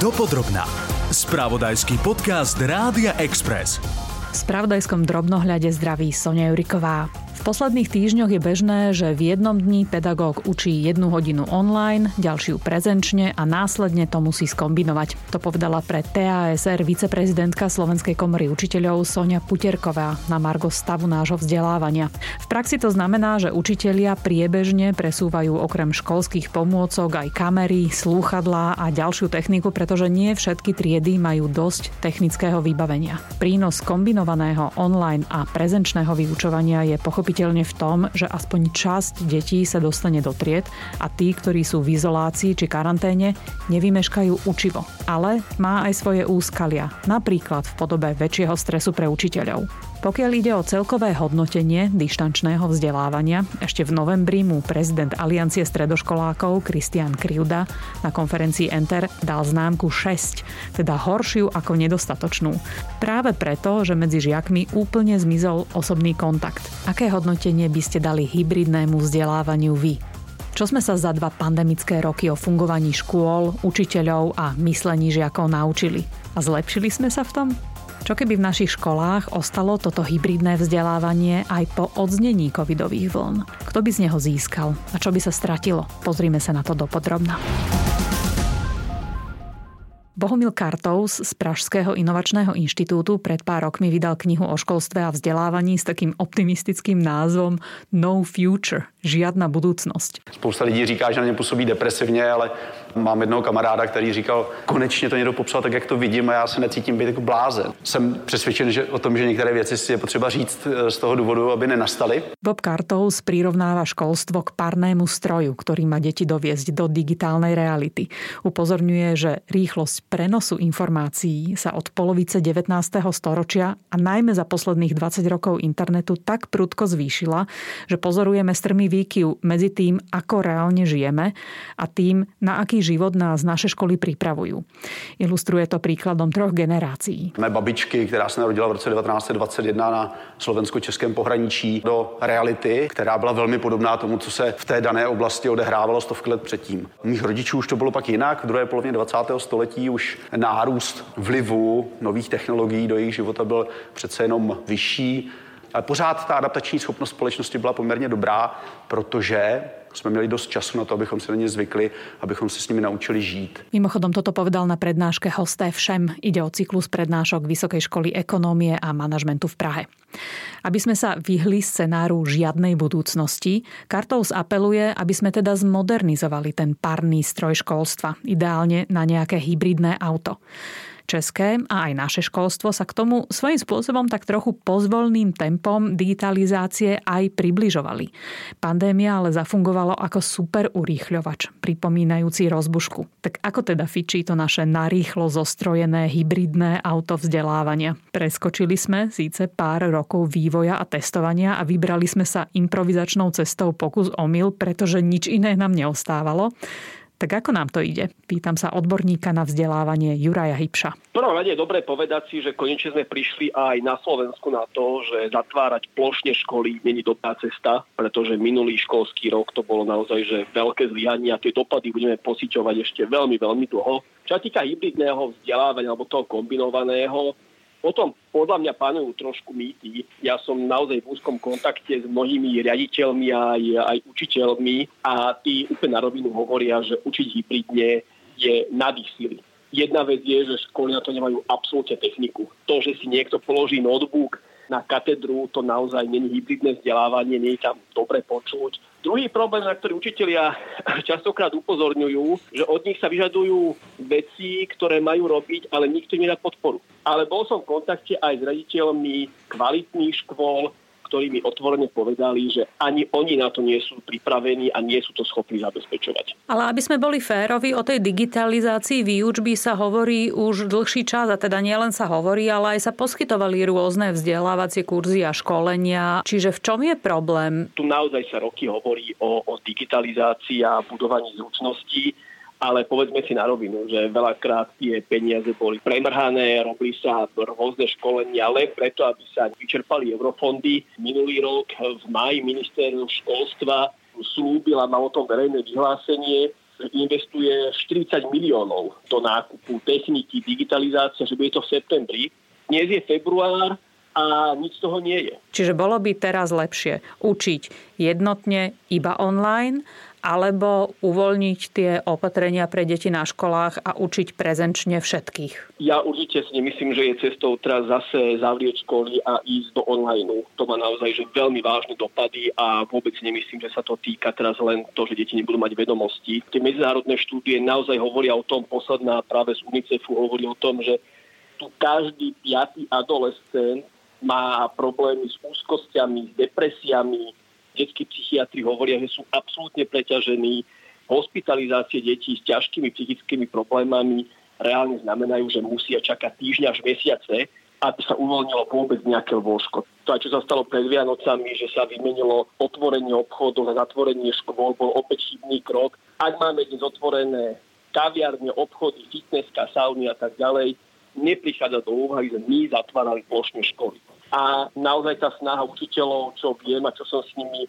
Dopodrobná. Spravodajský podcast Rádia Express. V spravodajskom drobnohľade zdraví Sonia Juriková. V posledných týždňoch je bežné, že v jednom dni pedagóg učí jednu hodinu online, ďalšiu prezenčne a následne to musí skombinovať. To povedala pre TASR viceprezidentka Slovenskej komory učiteľov Sonia Puterková na margo stavu nášho vzdelávania. V praxi to znamená, že učitelia priebežne presúvajú okrem školských pomôcok aj kamery, slúchadlá a ďalšiu techniku, pretože nie všetky triedy majú dosť technického vybavenia. Prínos kombinovaného online a prezenčného vyučovania je pochopiteľný pochopiteľne v tom, že aspoň časť detí sa dostane do tried a tí, ktorí sú v izolácii či karanténe, nevymeškajú učivo. Ale má aj svoje úskalia, napríklad v podobe väčšieho stresu pre učiteľov. Pokiaľ ide o celkové hodnotenie dištančného vzdelávania, ešte v novembri mu prezident Aliancie stredoškolákov Kristian Kriuda na konferencii Enter dal známku 6, teda horšiu ako nedostatočnú. Práve preto, že medzi žiakmi úplne zmizol osobný kontakt. Aké hodnotenie by ste dali hybridnému vzdelávaniu vy? Čo sme sa za dva pandemické roky o fungovaní škôl, učiteľov a myslení žiakov naučili? A zlepšili sme sa v tom? Čo keby v našich školách ostalo toto hybridné vzdelávanie aj po odznení covidových vln? Kto by z neho získal a čo by sa stratilo? Pozrime sa na to dopodrobna. Bohumil Kartous z Pražského inovačného inštitútu pred pár rokmi vydal knihu o školstve a vzdelávaní s takým optimistickým názvom No Future, žiadna budúcnosť. Spousta lidí říká, že na ně působí depresivně, ale mám jednoho kamaráda, který říkal, konečně to někdo popsal tak, jak to vidím a já se necítím být jako blázen. Jsem přesvědčen že o tom, že některé věci si je potřeba říct eh, z toho důvodu, aby nenastaly. Bob Kartous prirovnáva školstvo k parnému stroju, ktorý má deti doviezť do digitálnej reality. Upozorňuje, že rýchlosť prenosu informácií sa od polovice 19. storočia a najmä za posledných 20 rokov internetu tak prudko zvýšila, že pozorujeme strmý výkyv medzi tým, ako reálne žijeme a tým, na aký život nás naše školy pripravujú. Ilustruje to príkladom troch generácií. Mé babičky, která se narodila v roce 1921 na slovensko-českém pohraničí do reality, která byla velmi podobná tomu, co se v té dané oblasti odehrávalo stovky let předtím. Mých rodičů už to bylo pak jinak. V druhé polovině 20. století už nárůst vlivu nových technologií do jejich života byl přece jenom vyšší. Ale pořád ta adaptační schopnost společnosti byla poměrně dobrá, protože jsme měli dost času na to, abychom se na ně zvykli, abychom se s nimi naučili žít. Mimochodom toto povedal na prednáške hosté všem. Ide o cyklus prednášok Vysokej školy ekonómie a manažmentu v Prahe. Aby sme sa vyhli scenáru žiadnej budúcnosti, Kartous apeluje, aby sme teda zmodernizovali ten parný stroj školstva, ideálne na nejaké hybridné auto. České a aj naše školstvo sa k tomu svojím spôsobom tak trochu pozvolným tempom digitalizácie aj približovali. Pandémia ale zafungovalo ako super urýchľovač, pripomínajúci rozbušku. Tak ako teda fičí to naše narýchlo zostrojené hybridné auto vzdelávania? Preskočili sme síce pár rokov vývoja a testovania a vybrali sme sa improvizačnou cestou pokus omyl, pretože nič iné nám neostávalo. Tak ako nám to ide? Pýtam sa odborníka na vzdelávanie Juraja Hybša. V prvom rade je dobré povedať si, že konečne sme prišli aj na Slovensku na to, že zatvárať plošne školy není dobrá cesta, pretože minulý školský rok to bolo naozaj že veľké zlyhanie a tie dopady budeme pociťovať ešte veľmi, veľmi dlho. Čo sa týka hybridného vzdelávania alebo toho kombinovaného, Potom podľa mňa panujú trošku mýty. Ja som naozaj v úzkom kontakte s mnohými riaditeľmi aj, aj učiteľmi a tí úplne na rovinu hovoria, že učiť hybridne je nad ich sily. Jedna vec je, že školy na to nemajú absolútne techniku. To, že si niekto položí notebook na katedru, to naozaj není hybridné vzdelávanie, nie je tam dobre počuť Druhý problém, na ktorý učitelia častokrát upozorňujú, že od nich sa vyžadujú veci, ktoré majú robiť, ale nikto im nedá podporu. Ale bol som v kontakte aj s raditeľmi kvalitných škôl, ktorí mi otvorene povedali, že ani oni na to nie sú pripravení a nie sú to schopní zabezpečovať. Ale aby sme boli férovi, o tej digitalizácii výučby sa hovorí už dlhší čas a teda nielen sa hovorí, ale aj sa poskytovali rôzne vzdelávacie kurzy a školenia. Čiže v čom je problém? Tu naozaj sa roky hovorí o, o digitalizácii a budovaní zručností ale povedzme si na rovinu, že veľakrát tie peniaze boli premrhané, robili sa rôzne školenia len preto, aby sa vyčerpali eurofondy. Minulý rok v maji ministerstvo školstva slúbil a mal o tom verejné vyhlásenie, investuje 40 miliónov do nákupu techniky, digitalizácie, že bude to v septembri. Dnes je február a nič z toho nie je. Čiže bolo by teraz lepšie učiť jednotne iba online alebo uvoľniť tie opatrenia pre deti na školách a učiť prezenčne všetkých? Ja určite si nemyslím, že je cestou teraz zase zavrieť školy a ísť do online. To má naozaj že veľmi vážne dopady a vôbec nemyslím, že sa to týka teraz len to, že deti nebudú mať vedomosti. Tie medzinárodné štúdie naozaj hovoria o tom, posledná práve z UNICEFu hovorí o tom, že tu každý piatý adolescent má problémy s úzkosťami, s depresiami, detskí psychiatri hovoria, že sú absolútne preťažení. Hospitalizácie detí s ťažkými psychickými problémami reálne znamenajú, že musia čakať týždňa až mesiace, aby sa uvoľnilo vôbec nejaké lôžko. To aj čo sa stalo pred Vianocami, že sa vymenilo otvorenie obchodov a zatvorenie škôl, bol opäť chybný krok. Ak máme dnes otvorené kaviarne, obchody, fitnesska, sauny a tak ďalej, neprichádza do úvahy, že my zatvárali plošne školy a naozaj tá snaha učiteľov, čo viem a čo som s nimi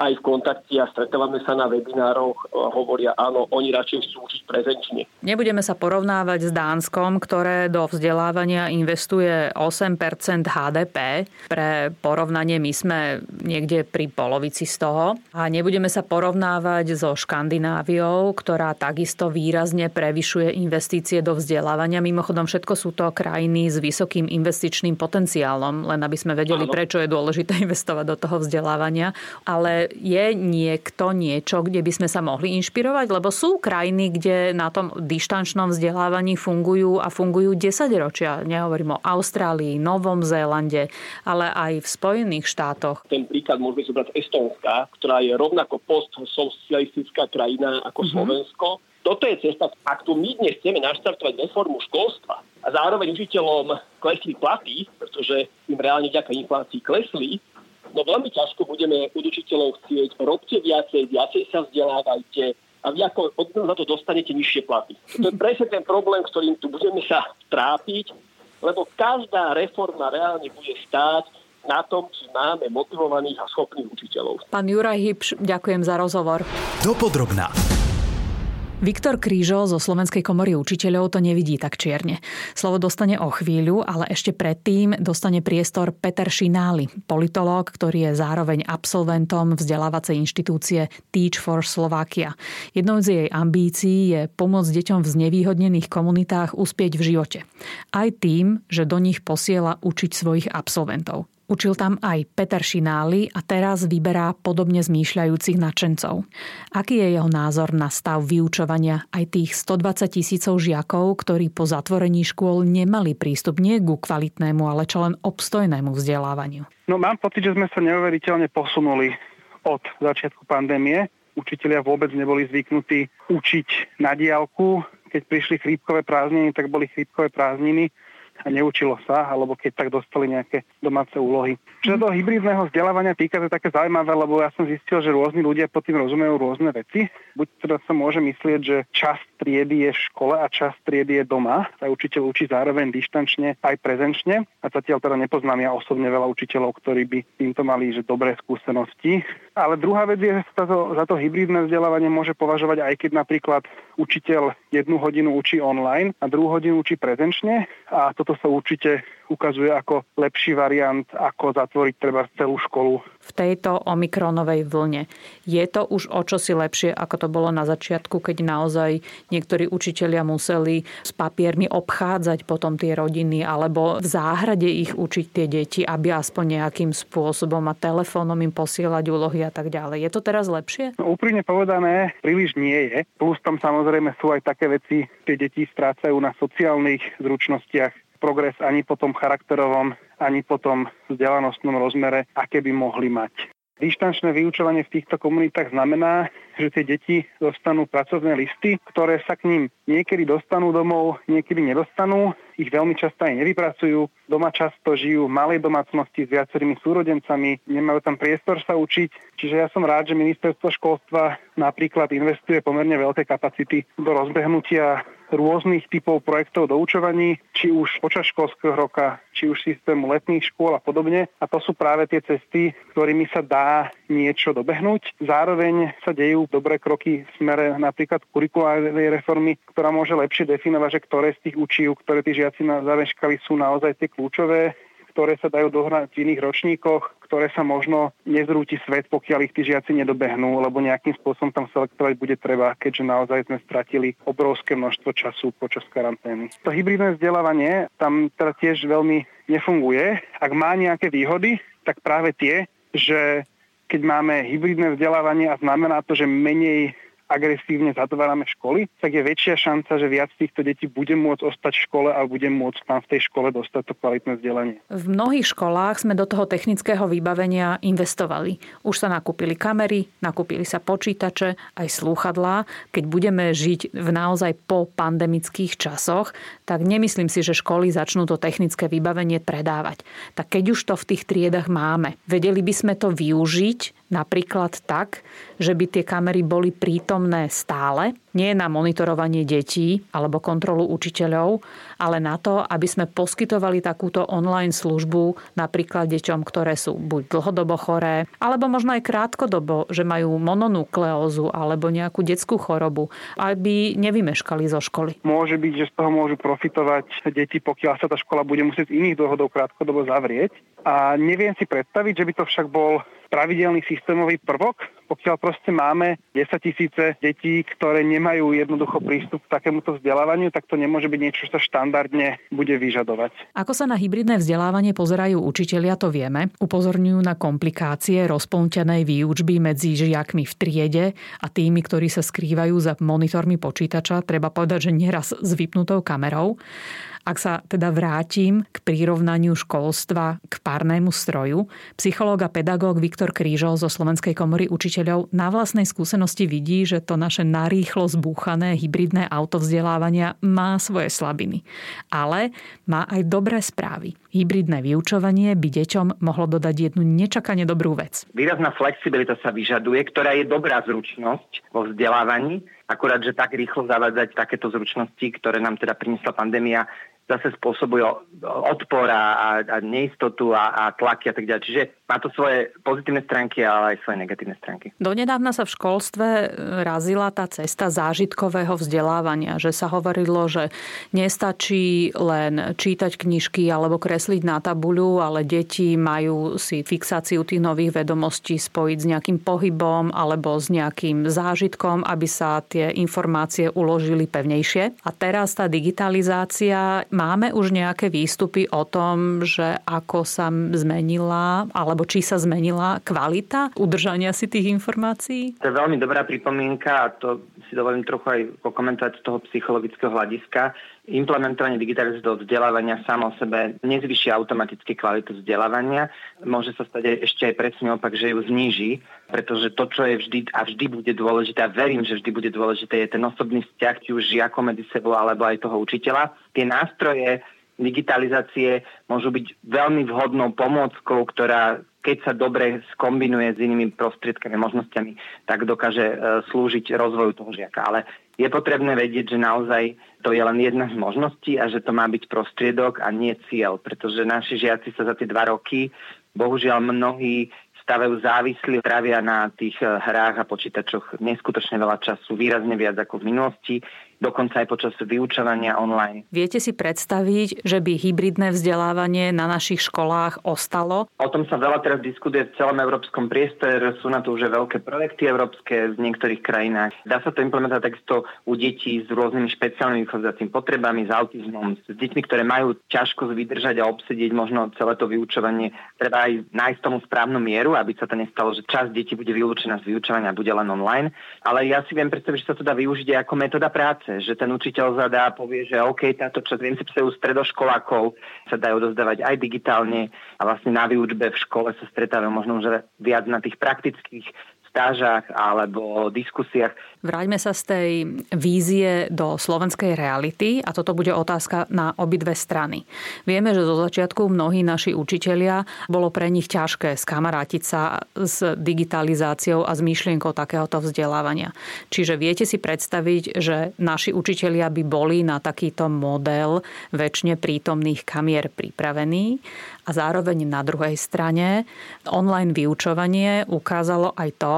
aj v kontakte a stretávame sa na webinároch, e, hovoria áno, oni radšej chcú učiť prezenčne. Nebudeme sa porovnávať s Dánskom, ktoré do vzdelávania investuje 8% HDP. Pre porovnanie my sme niekde pri polovici z toho. A nebudeme sa porovnávať so Škandináviou, ktorá takisto výrazne prevyšuje investície do vzdelávania. Mimochodom, všetko sú to krajiny s vysokým investičným potenciálom, len aby sme vedeli, áno. prečo je dôležité investovať do toho vzdelávania. Ale ale je niekto niečo, kde by sme sa mohli inšpirovať? Lebo sú krajiny, kde na tom dištančnom vzdelávaní fungujú a fungujú 10 ročia. Nehovorím o Austrálii, Novom Zélande, ale aj v Spojených štátoch. Ten príklad môžeme zobrať Estónska, ktorá je rovnako postsocialistická krajina ako mm-hmm. Slovensko. Toto je cesta, ak tu my dnes chceme naštartovať reformu školstva a zároveň učiteľom klesli platy, pretože im reálne vďaka inflácii klesli, no veľmi ťažko budeme od učiteľov chcieť, robte viacej, viacej sa vzdelávajte a vy ako od za to dostanete nižšie platy. To je presne ten problém, ktorým tu budeme sa trápiť, lebo každá reforma reálne bude stáť na tom, či máme motivovaných a schopných učiteľov. Pán Juraj Hybš, ďakujem za rozhovor. Dopodrobná. Viktor Krížo zo Slovenskej komory učiteľov to nevidí tak čierne. Slovo dostane o chvíľu, ale ešte predtým dostane priestor Peter Šináli, politológ, ktorý je zároveň absolventom vzdelávacej inštitúcie Teach for Slovakia. Jednou z jej ambícií je pomôcť deťom v znevýhodnených komunitách uspieť v živote. Aj tým, že do nich posiela učiť svojich absolventov. Učil tam aj Peter Šinály a teraz vyberá podobne zmýšľajúcich nadšencov. Aký je jeho názor na stav vyučovania aj tých 120 tisícov žiakov, ktorí po zatvorení škôl nemali prístup nie ku kvalitnému, ale čo len obstojnému vzdelávaniu? No mám pocit, že sme sa neuveriteľne posunuli od začiatku pandémie. Učitelia vôbec neboli zvyknutí učiť na diálku. Keď prišli chrípkové prázdniny, tak boli chrípkové prázdniny a neučilo sa, alebo keď tak dostali nejaké domáce úlohy. Čo sa toho hybridného vzdelávania týka, to je také zaujímavé, lebo ja som zistil, že rôzni ľudia pod tým rozumejú rôzne veci. Buď teda sa môže myslieť, že časť triedy je v škole a časť triedy je doma. Tá učiteľ učí zároveň dištančne aj prezenčne. A zatiaľ teda nepoznám ja osobne veľa učiteľov, ktorí by týmto mali že dobré skúsenosti. Ale druhá vec je, že sa to, za to hybridné vzdelávanie môže považovať aj keď napríklad učiteľ jednu hodinu učí online a druhú hodinu učí prezenčne a toto sa určite ukazuje ako lepší variant, ako zatvoriť treba celú školu. V tejto omikronovej vlne je to už o čosi lepšie, ako to bolo na začiatku, keď naozaj niektorí učitelia museli s papiermi obchádzať potom tie rodiny alebo v záhrade ich učiť tie deti, aby aspoň nejakým spôsobom a telefónom im posielať úlohy a tak ďalej. Je to teraz lepšie? No, úprimne povedané, príliš nie je. Plus tam samozrejme sú aj také veci, tie deti strácajú na sociálnych zručnostiach, progres ani po tom charakterovom, ani po tom vzdelanostnom rozmere, aké by mohli mať. Dištančné vyučovanie v týchto komunitách znamená, že tie deti dostanú pracovné listy, ktoré sa k ním niekedy dostanú domov, niekedy nedostanú. Ich veľmi často aj nevypracujú. Doma často žijú v malej domácnosti s viacerými súrodencami, nemajú tam priestor sa učiť. Čiže ja som rád, že ministerstvo školstva napríklad investuje pomerne veľké kapacity do rozbehnutia rôznych typov projektov doučovaní, či už počas školského roka, či už systému letných škôl a podobne. A to sú práve tie cesty, ktorými sa dá niečo dobehnúť. Zároveň sa dejú dobré kroky v smere napríklad kurikulárnej reformy, ktorá môže lepšie definovať, že ktoré z tých učiv, ktoré tí žiaci na zaveškali sú naozaj tie kľúčové ktoré sa dajú dohrať v iných ročníkoch, ktoré sa možno nezrúti svet, pokiaľ ich tí žiaci nedobehnú, lebo nejakým spôsobom tam selektovať bude treba, keďže naozaj sme stratili obrovské množstvo času počas karantény. To hybridné vzdelávanie tam teda tiež veľmi nefunguje. Ak má nejaké výhody, tak práve tie, že keď máme hybridné vzdelávanie a znamená to, že menej agresívne zatvárame školy, tak je väčšia šanca, že viac týchto detí bude môcť ostať v škole a bude môcť tam v tej škole dostať to kvalitné vzdelanie. V mnohých školách sme do toho technického vybavenia investovali. Už sa nakúpili kamery, nakúpili sa počítače, aj slúchadlá. Keď budeme žiť v naozaj po pandemických časoch, tak nemyslím si, že školy začnú to technické vybavenie predávať. Tak keď už to v tých triedach máme, vedeli by sme to využiť Napríklad tak, že by tie kamery boli prítomné stále, nie na monitorovanie detí alebo kontrolu učiteľov, ale na to, aby sme poskytovali takúto online službu napríklad deťom, ktoré sú buď dlhodobo choré, alebo možno aj krátkodobo, že majú mononukleózu alebo nejakú detskú chorobu, aby nevymeškali zo školy. Môže byť, že z toho môžu profitovať deti, pokiaľ sa tá škola bude musieť z iných dôvodov krátkodobo zavrieť. A neviem si predstaviť, že by to však bol pravidelný systémový prvok, pokiaľ proste máme 10 tisíce detí, ktoré nemajú jednoducho prístup k takémuto vzdelávaniu, tak to nemôže byť niečo, čo sa štandardne bude vyžadovať. Ako sa na hybridné vzdelávanie pozerajú učitelia, to vieme. Upozorňujú na komplikácie rozpoltenej výučby medzi žiakmi v triede a tými, ktorí sa skrývajú za monitormi počítača, treba povedať, že nieraz s vypnutou kamerou. Ak sa teda vrátim k prirovnaniu školstva k párnemu stroju, psychológ a pedagóg Viktor Krížol zo Slovenskej komory učiteľov na vlastnej skúsenosti vidí, že to naše narýchlo zbúchané hybridné autovzdelávania má svoje slabiny. Ale má aj dobré správy. Hybridné vyučovanie by deťom mohlo dodať jednu nečakane dobrú vec. Výrazná flexibilita sa vyžaduje, ktorá je dobrá zručnosť vo vzdelávaní, akurát, že tak rýchlo zavádzať takéto zručnosti, ktoré nám teda priniesla pandémia, zase spôsobuje odpor a, a neistotu a, a tlaky a tak ďalej. Čiže má to svoje pozitívne stránky, ale aj svoje negatívne stránky. Donedávna sa v školstve razila tá cesta zážitkového vzdelávania, že sa hovorilo, že nestačí len čítať knižky alebo kresliť na tabuľu, ale deti majú si fixáciu tých nových vedomostí spojiť s nejakým pohybom alebo s nejakým zážitkom, aby sa tie informácie uložili pevnejšie. A teraz tá digitalizácia Máme už nejaké výstupy o tom, že ako sa zmenila, alebo či sa zmenila kvalita udržania si tých informácií? To je veľmi dobrá pripomienka a to si dovolím trochu aj pokomentovať z toho psychologického hľadiska. Implementovanie digitalizácie do vzdelávania samo o sebe nezvyšia automaticky kvalitu vzdelávania. Môže sa stať ešte aj presne opak, že ju zníži, pretože to, čo je vždy a vždy bude dôležité, a verím, že vždy bude dôležité, je ten osobný vzťah, či už žiakom medzi sebou alebo aj toho učiteľa. Tie nástroje digitalizácie môžu byť veľmi vhodnou pomôckou, ktorá keď sa dobre skombinuje s inými prostriedkami, možnosťami, tak dokáže e, slúžiť rozvoju toho žiaka. Ale je potrebné vedieť, že naozaj to je len jedna z možností a že to má byť prostriedok a nie cieľ, pretože naši žiaci sa za tie dva roky, bohužiaľ mnohí stavajú závislí, trávia na tých e, hrách a počítačoch neskutočne veľa času, výrazne viac ako v minulosti dokonca aj počas vyučovania online. Viete si predstaviť, že by hybridné vzdelávanie na našich školách ostalo? O tom sa veľa teraz diskutuje v celom európskom priestore, sú na to už veľké projekty európske v niektorých krajinách. Dá sa to implementovať takisto u detí s rôznymi špeciálnymi vychádzacími potrebami, s autizmom, s deťmi, ktoré majú ťažko vydržať a obsedieť možno celé to vyučovanie. Treba aj nájsť tomu správnu mieru, aby sa to nestalo, že časť detí bude vylúčená z vyučovania a bude len online. Ale ja si viem predstaviť, že sa to dá využiť aj ako metóda práce praxe, že ten učiteľ zadá a povie, že OK, táto časť, viem si u stredoškolákov sa dajú dozdávať aj digitálne a vlastne na výučbe v škole sa stretávajú možno že viac na tých praktických stážach alebo diskusiách. Vráťme sa z tej vízie do slovenskej reality a toto bude otázka na obidve strany. Vieme, že zo začiatku mnohí naši učitelia bolo pre nich ťažké skamarátiť sa s digitalizáciou a s myšlienkou takéhoto vzdelávania. Čiže viete si predstaviť, že naši učitelia by boli na takýto model väčšine prítomných kamier pripravení a zároveň na druhej strane online vyučovanie ukázalo aj to,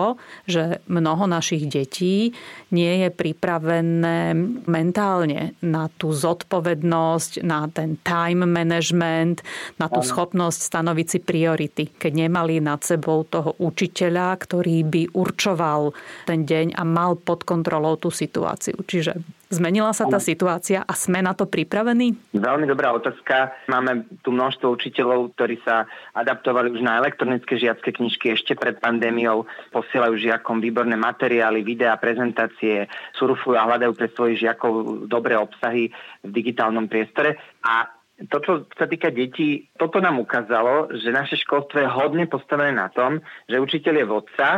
že mnoho našich detí nie je pripravené mentálne na tú zodpovednosť, na ten time management, na tú schopnosť stanoviť si priority. Keď nemali nad sebou toho učiteľa, ktorý by určoval ten deň a mal pod kontrolou tú situáciu. Čiže Zmenila sa tá situácia a sme na to pripravení? Veľmi dobrá otázka. Máme tu množstvo učiteľov, ktorí sa adaptovali už na elektronické žiacké knižky ešte pred pandémiou, posielajú žiakom výborné materiály, videá, prezentácie, surfujú a hľadajú pre svojich žiakov dobré obsahy v digitálnom priestore. A to, čo sa týka detí, toto nám ukázalo, že naše školstvo je hodne postavené na tom, že učiteľ je vodca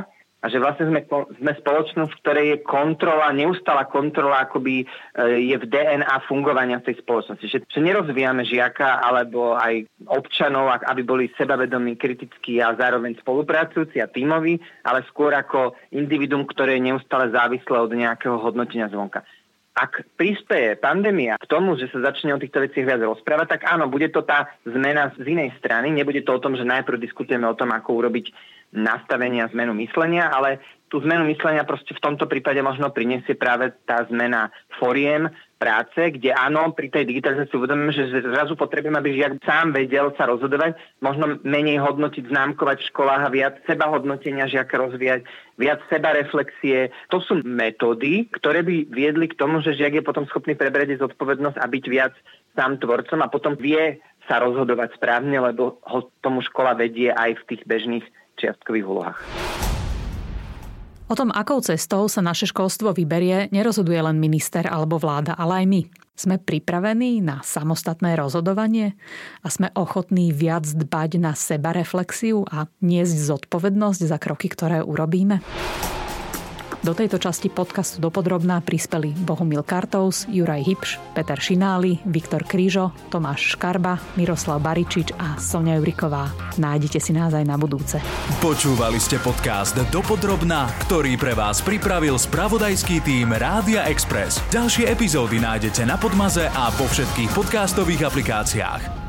a že vlastne sme, sme spoločnosť, v ktorej je kontrola, neustála kontrola akoby e, je v DNA fungovania tej spoločnosti. Že, že nerozvíjame žiaka alebo aj občanov, aby boli sebavedomí, kritickí a zároveň spolupracujúci a tímoví, ale skôr ako individuum, ktoré je neustále závislé od nejakého hodnotenia zvonka. Ak prispieje pandémia k tomu, že sa začne o týchto veciach viac rozprávať, tak áno, bude to tá zmena z inej strany. Nebude to o tom, že najprv diskutujeme o tom, ako urobiť nastavenia, zmenu myslenia, ale tú zmenu myslenia proste v tomto prípade možno priniesie práve tá zmena foriem práce, kde áno, pri tej digitalizácii uvedomíme, že zrazu potrebujeme, aby žiak sám vedel sa rozhodovať, možno menej hodnotiť, známkovať v školách a viac seba hodnotenia žiaka rozvíjať, viac seba reflexie. To sú metódy, ktoré by viedli k tomu, že žiak je potom schopný prebrať zodpovednosť a byť viac sám tvorcom a potom vie sa rozhodovať správne, lebo ho tomu škola vedie aj v tých bežných čiastkových úlohách. O tom, akou cestou sa naše školstvo vyberie, nerozhoduje len minister alebo vláda, ale aj my. Sme pripravení na samostatné rozhodovanie a sme ochotní viac dbať na sebareflexiu a niesť zodpovednosť za kroky, ktoré urobíme? Do tejto časti podcastu dopodrobná prispeli Bohumil Kartous, Juraj Hipš, Peter Šináli, Viktor Krížo, Tomáš Škarba, Miroslav Baričič a Sonia Juriková. Nájdete si nás aj na budúce. Počúvali ste podcast Dopodrobná, ktorý pre vás pripravil spravodajský tým Rádia Express. Ďalšie epizódy nájdete na Podmaze a vo všetkých podcastových aplikáciách.